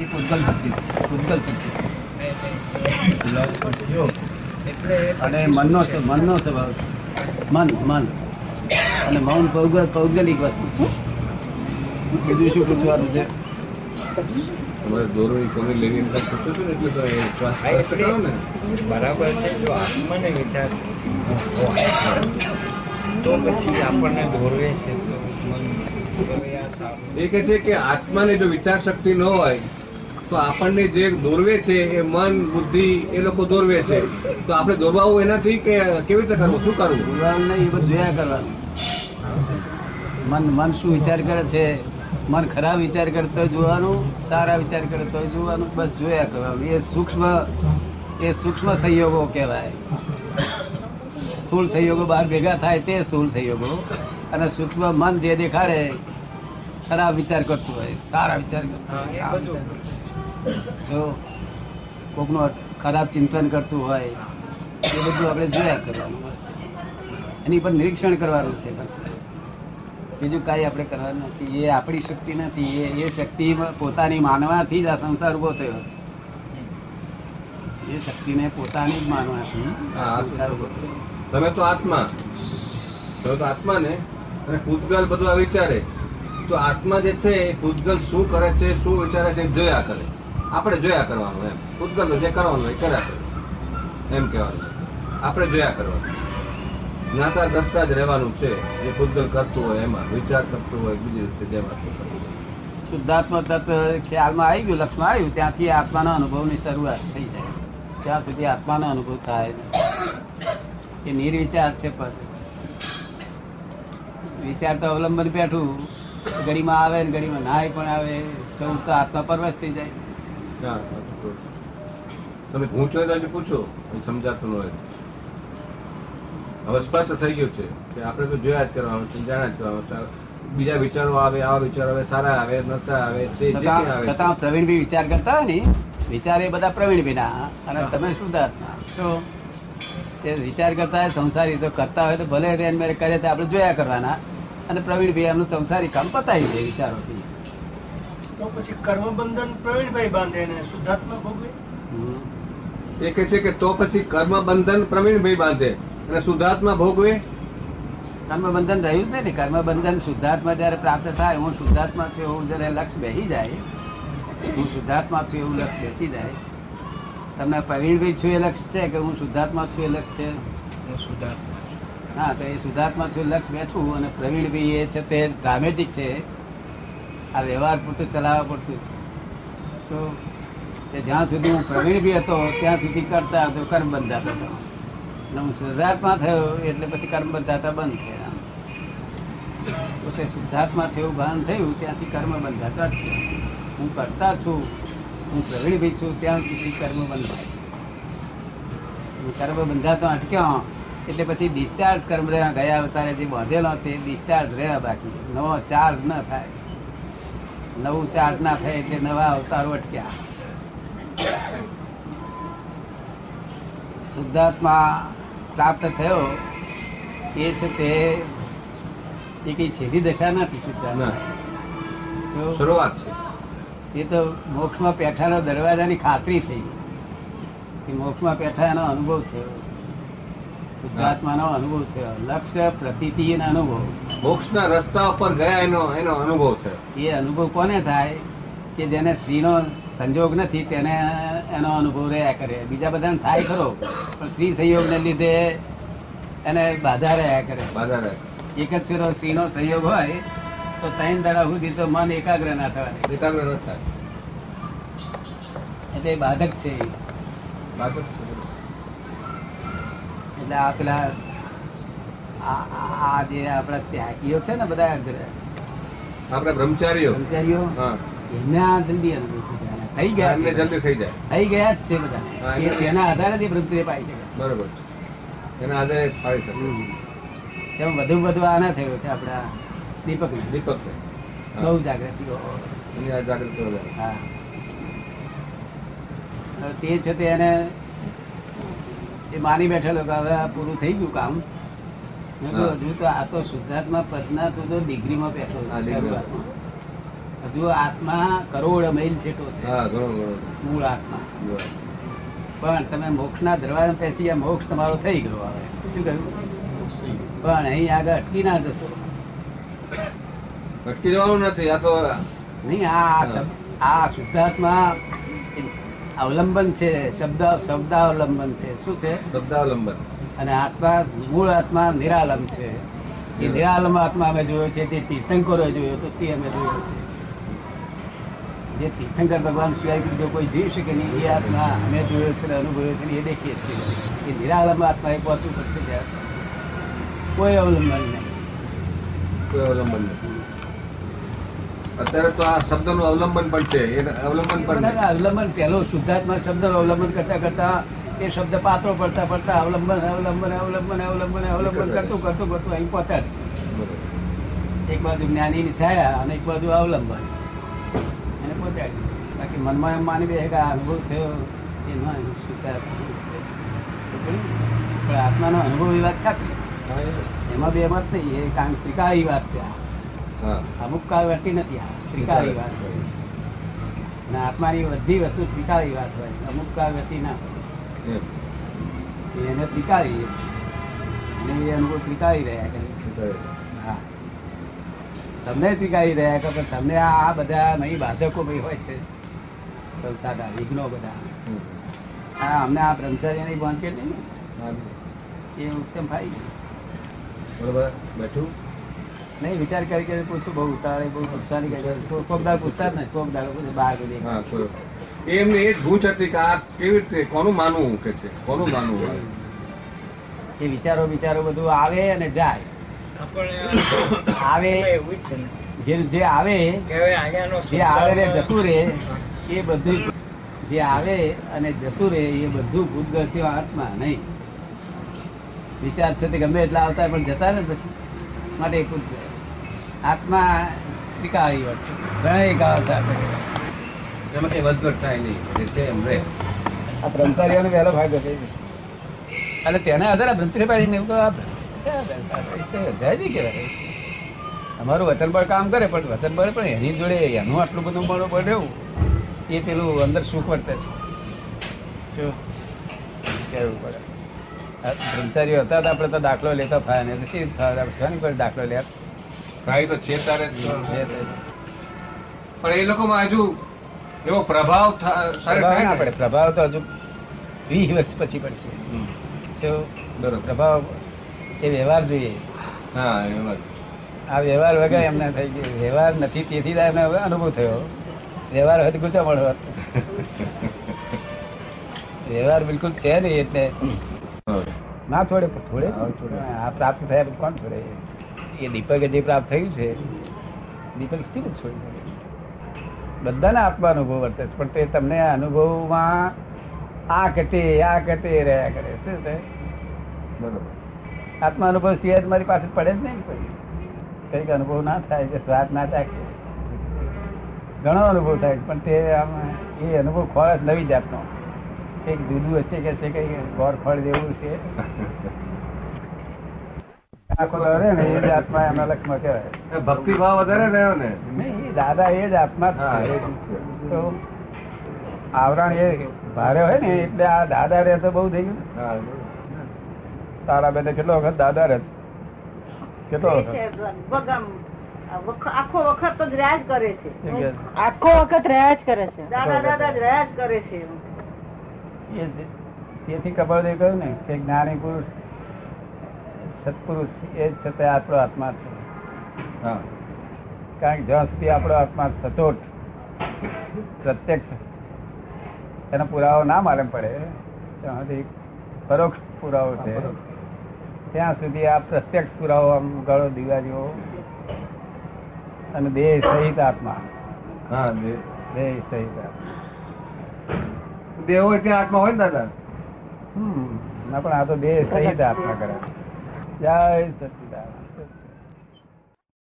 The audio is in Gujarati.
પૂતગલ શક્તિ પૂતગલ શક્તિ એટલે અને મનનો મનનો સ્વભાવ. મન મન. અને મૌન પૌગ- પૌગલિક વસ્તુ છે. બીજું શું પૂછવાનું છે? તમારે દોરડી કોને લેવી એમ કાંઈ પૂછ્યું હતું ને એટલે તો એ શ્વાસ હા, શ્વાસ એટલે કરો ને બરાબર છે જો આત્માને વિચાર તો પછી આપણને દોરવે છે તો એ કહે છે કે આત્માને જો વિચાર શક્તિ ન હોય તો આપણને જે દોરવે છે, એ મન, બુદ્ધિ, એ લોકો દોરવે છે. તો આપણે દોરવાવું એનાથી કે કેવી રીતે કરવું? શું કરવું? નહીં, એ બધું જોયા કરવાનું. મન મન શું વિચાર કરે છે? મન ખરાબ વિચાર કરતો જોવાનું, સારા વિચાર કરે તો જોવાનું, બસ જોયા કરવાનું. એ સૂક્ષ્મ એ સૂક્ષ્મ સંયોગો કહેવાય. સ્થૂળ સંયોગો બહાર ભેગા થાય તે સ્થૂળ સંયોગો. અને સૂક્ષ્મ મન જે દેખાડે ખરાબ વિચાર કરતું હોય સારા વિચાર કરતું કોકનું ખરાબ ચિંતન કરતું હોય એ બધું આપણે જોયા કરવાનું એની પર નિરીક્ષણ કરવાનું છે. બીજું કાંઈ આપણે કરવાનું નથી. એ આપણી શક્તિ નથી. એ એ શક્તિ પોતાની માનવાથી જ આ સંસાર ઊભો થયો છે. એ શક્તિને પોતાની જ માનવાથી સંસાર ઊભો થયો. તમે તો આત્મા. તમે તો આત્મા ને અને ભૂતકાળ બધું આ વિચારે. તો આત્મા જે છે એ પૂતગલ શું કરે છે, શું વિચારે છે જોયા કરે. આપણે જોયા કરવાનું એમ. ભૂતગલ જે કરવાનું હોય કર્યા કરે. એમ કહેવાનું આપણે જોયા કરવાનું. જ્ઞાતા દ્રષ્ટા જ રહેવાનું છે. જે ભૂતગલ કરતું હોય એમાં, વિચાર કરતું હોય, બીજી રીતે જેમાં શુદ્ધાત્મા તત્વ ખ્યાલમાં આવી ગયું, લક્ષમાં આવ્યું ત્યાંથી આત્માના અનુભવની શરૂઆત થઈ જાય. ત્યાં સુધી આત્માનો અનુભવ થાય એ નિર્વિચાર છે પદ વિચાર તો અવલંબન બેઠું. ઘડીમાં આવે ને ઘડીમાં નાય પણ આવે તો તો આત્મા પરવશ થઈ જાય. તો તમે પૂછો તો પૂછો સમજાતું હોય. હવે સ્પષ્ટ થઈ ગયું છે કે આપણે તો જોયા જ કરવાનું છે જાણ્યા જ કરવાનું બીજા વિચારો આવે આવા વિચારો આવે સારા આવે નશા આવે તે છતાં પ્રવીણ ભી વિચાર કરતા હોય ને વિચાર એ બધા પ્રવીણભાઈ ના અને તમે શુદ્ધાત્મા તો એ વિચાર કરતા હોય સંસારી તો કરતા હોય તો ભલે એને મેરે કરે તો આપણે જોયા કરવાના. અને પ્રવીણભાઈ એમનું સંસારી કામ પતાવી દે વિચારોથી. તો પછી કર્મબંધન પ્રવીણભાઈ બાંધે ને શુદ્ધાત્મા ભોગવે? એ કહે છે કે તો પછી કર્મ બંધન પ્રવીણભાઈ બાંધે અને શુદ્ધાત્મા ભોગવે? કર્મ બંધન રહ્યું જ નહીં ને. કર્મ બંધન શુદ્ધાત્મા જયારે પ્રાપ્ત થાય હું શુદ્ધાત્મા છું એવું જયારે લક્ષ બેસી જાય હું શુદ્ધાત્મા છું એવું લક્ષ બેસી જાય. તમને પ્રવીણભાઈ છું એ લક્ષ છે કે હું શુદ્ધાત્મા છું એ લક્ષ છે? હું સુધાર હા, તો એ સુધાર્થમાં છું, લક્ષ બેઠું અને પ્રવીણભાઈ એ છે, તે ડ્રામેટિક છે. આ વ્યવહાર પૂરતું ચલાવવા પડતું છે. તો જ્યાં સુધી હું પ્રવીણભી હતો, ત્યાં સુધી કરતા હતો કર્મ બંધાતો હતો. અને હું સુધાર્થમાં થયો, એટલે પછી કર્મ બંધાતા બંધ થયા. પોતે તે થયું, ભાન થયું, ત્યાંથી કર્મ બંધાતા જ હું કરતા છું, હું પ્રવીણભી છું, ત્યાં સુધી કર્મ બંધાય કર્મ બંધાતો અટક્યો. એટલે પછી ડિસ્ચાર્જ કર્મ રહ્યા ગયા અવતારે જે બાંધેલો તે ડિસ્ચાર્જ રહ્યા બાકી. નવો ચાર્જ ન થાય. નવું ચાર્જ ના થાય એટલે નવા અવતારો અટક્યા. શુદ્ધાત્મા પ્રાપ્ત થયો. એ છે તે એ કઈ છેલ્લી દશા નથી શુદ્ધાત્મા. શરૂઆત છે. એ તો મોક્ષમાં પેઠાનો દરવાજાની ખાતરી થઈ. મોક્ષમાં પેઠા એનો અનુભવ થયો. શુદ્ધાત્માનો અનુભવ થયો. લક્ષ્ય પ્રતીતિ અનુભવ. મોક્ષના રસ્તા ઉપર ગયા એનો એનો અનુભવ છે એ અનુભવ કોને થાય? કે જેને સ્ત્રીનો સંજોગ નથી તેને એનો અનુભવ રહ્યા કરે. બીજા બધાને થાય ખરો પણ સ્ત્રી સંયોગને લીધે એને બાધા રહ્યા કરે. બાધા રહે એક જ ફેરો સ્ત્રીનો સંયોગ હોય તો ત્રણ દાડા સુધી તો મન એકાગ્ર ના થવા દે એકાગ્ર ન થાય. એટલે બાધક છે બાધક છે. એટલે આ પેલા આ- જે આપણા ત્યાગીઓ છે ને બધા આપણે બ્રહ્મચારીઓ. કર્મચારીઓ એમને આ જલ્દી થઈ જાય. થઈ ગયા એમને જલ્દી થઈ જાય. થઈ ગયા જ છે બધા. એના આધારે જ બ્રહ્મચર્ય પાઈ શકે. બરોબર એના આધારે ફાવી શકે. એમ વધુ વધુ આના થયો છે આપડા દીપક દીપક છે. બહુ જાગૃતિઓ જાગૃતિ હા. તે છે તે એને એ માની બેઠેલો કે હવે આ પૂરું થઈ ગયું કામ. હજુ તો આ તો શુદ્ધાત્મા પદના તું તો ડિગ્રીમાં બેઠો હજુ આત્મા કરોડ મૈલ છેટો છે. મૂળ આત્મા. પણ તમે મોક્ષના દરવાજા પેસી મોક્ષ તમારો થઈ ગયો હવે. શું કહ્યું? પણ અહીં આગળ અટકી ના જશો. અટકી જવાનું નથી આ તો નહીં આ આ શુદ્ધાત્મા અવલંબન છે શબ્દ શબ્દાવલંબન છે. શું છે? શબ્દાવલંબન. અને આત્મા મૂળ આત્મા નિરાલંબ છે. એ નિરાલંબ આત્મા અમે જોયો છે તે તીર્થંકરો જોયો તો તે અમે જોયો છે. જે તીર્થંકર ભગવાન સિવાય જો કોઈ જીવ શકે નહીં એ આત્મા અમે જોયો છે ને અનુભવ્યો છે ને એ દેખીએ છીએ. એ નિરાલંબ આત્મા એ પહોંચવું પડશે કોઈ અવલંબન નહીં. કોઈ અવલંબન નથી અત્યારે તો આ શબ્દનું અવલંબન પણ છે એ અવલંબન પણ અવલંબન પેલો શુદ્ધાત્મા શબ્દ અવલંબન કરતા કરતા એ શબ્દ પાત્રો પડતા પડતા અવલંબન અવલંબન અવલંબન અવલંબન અવલંબન કરતું કરતું કરતું અહીં પહોંચ્યા. એક બાજુ જ્ઞાનીની છાયા અને એક બાજુ અવલંબન એને પહોંચાડી બાકી મનમાં એમ માની બે કે આ અનુભવ થયો એ ન. પણ આત્માનો અનુભવ એ વાત ખાતી. એમાં બે મત નહીં એ કારણ એ વાત. હા અમુક કાળ વર્તી નથી ત્રિકાળી વાત હોય. અને આત્માની બધી વસ્તુ ત્રિકાળી વાત હોય. અમુક કાળ વર્તી ના હોય. એને ત્રિકાળી અને એ અનુભવ ત્રિકાળી રહ્યા કરે. હા. તમને ત્રિકાળી રહ્યા કે પણ તમને આ બધા નહીં બાધકો ભાઈ હોય છે. સંસારના વિઘ્નો બધા. હા અમને આ બ્રહ્મચાર્યની બાંધ કે નહીં એ ઉત્તમ ગયું. બરોબર. બેઠું? નહીં વિચાર કરી કે પૂછું બહુ ઉતારે બહુ નુકસાની કરી કોક દાળ પૂછતા જ નહીં કોક દાળ પછી બહાર બધી એમને એ જ ગૂંચ હતી કે આ કેવી રીતે કોનું માનવું કે છે? કોનું માનવું એ વિચારો વિચારો બધું આવે અને જાય. આવે જ જે જે આવે કે હવે અહીંયાનો જે આવે ને જતું રે એ બધું જે આવે અને જતું રહે એ બધું ભૂતગ્રસ્તી આત્મા નહીં. વિચાર છે તે ગમે એટલા આવતા પણ જતા ને પછી. માટે એ ભૂતગળ. આત્મા વિકારી વર્ત ઘણા ગાવ સાથે એમાં વધઘટ થાય નહીં. જે છે એમ રહે. આ બ્રહ્મચારીઓનો વહેલો ભાગ થઈ જશે અને તેને આધારે બ્રહ્મચર્ય પાડીને એવું તો આ છે જય નહીં કહેવાય. અમારું વચન બળ કામ કરે પણ વચન બળ પણ એની જોડે એનું આટલું બધું બળ બળ એ પેલું અંદર સુખ વર્તે છે. શું કહેવું પડે. આ બ્રહ્મચારીઓ હતા તો આપણે તો દાખલો લેતા ફાય ને દાખલો લે. કાંઈ તો છે તારે જ. પણ એ લોકોમાં હજુ એવો પ્રભાવ પ્રભાવ ના પડે. પ્રભાવ તો હજુ વીસ વર્ષ પછી પડશે. બરોબર. પ્રભાવ એ વ્યવહાર જોઈએ. હા આ વ્યવહાર વગર એમને થઈ ગયો. વ્યવહાર નથી તેથી જ એમને અનુભવ થયો. વ્યવહાર હોય તો ગુચામણ હોત વ્યવહાર બિલકુલ છે નહીં એટલે ના થોડે થોડે. આ પ્રાપ્ત થયા કોણ છોડે એ દીપક જે પ્રાપ્ત થયું છે દીપક સ્થિર જ છોડી શકે બધાના આત્મા અનુભવ વર્તે છે. પણ તે તમને અનુભવમાં આ કટે આ કટે રહ્યા કરે. શું થાય બરોબર. આત્મા અનુભવ સિવાય મારી પાસે પડે જ નહીં કોઈ. કંઈક અનુભવ ના થાય કે સ્વાદ ના થાય. ઘણો અનુભવ થાય છે, પણ તે આમ એ અનુભવ ખોળ નવી જાતનો. કંઈક જુદું હશે કે છે કંઈક ગોળ ફળ જેવું છે. આખો દોરે ને એ જ આત્મા એમના લક્ષમાં કહેવાય. ભક્તિ ભાવ વધારે રહ્યો ને? નહીં દાદા એ જ આત્મા જ હા એ છે. જ છે. તો આવરણ એ ભારે હોય ને એટલે આ દાદા રહે તો બહુ થઈ ગયું. તારા બેને કેટલો વખત દાદા રહે છે? કેટલો વખત? આખો વખત તો રહ્યા જ કરે છે. આખો વખત રહ્યા જ કરે છે. દાદા દાદા રહ્યા જ કરે છે. એ તેથી કપાળદેવ કહ્યું ને કે જ્ઞાની પુરુષ સત્પુરુષ એ જ છતાં આપણો આત્મા છે. કારણ કે જ્યાં સુધી આપણો આત્મા સચોટ પ્રત્યક્ષ એનો પુરાવો ના માલમ પડે ત્યાં સુધી પરોક્ષ પુરાવો છે. ત્યાં સુધી આ પ્રત્યક્ષ પુરાવો આમ ગળો દિવાળીઓ અને દેહ સહિત આત્મા. હા દેહ. સહિત આત્મા. દેહ હોય ત્યાં આત્મા હોય ને દાદા? હમ ના પણ આ તો દેહ સહિત આત્મા કરે જય સત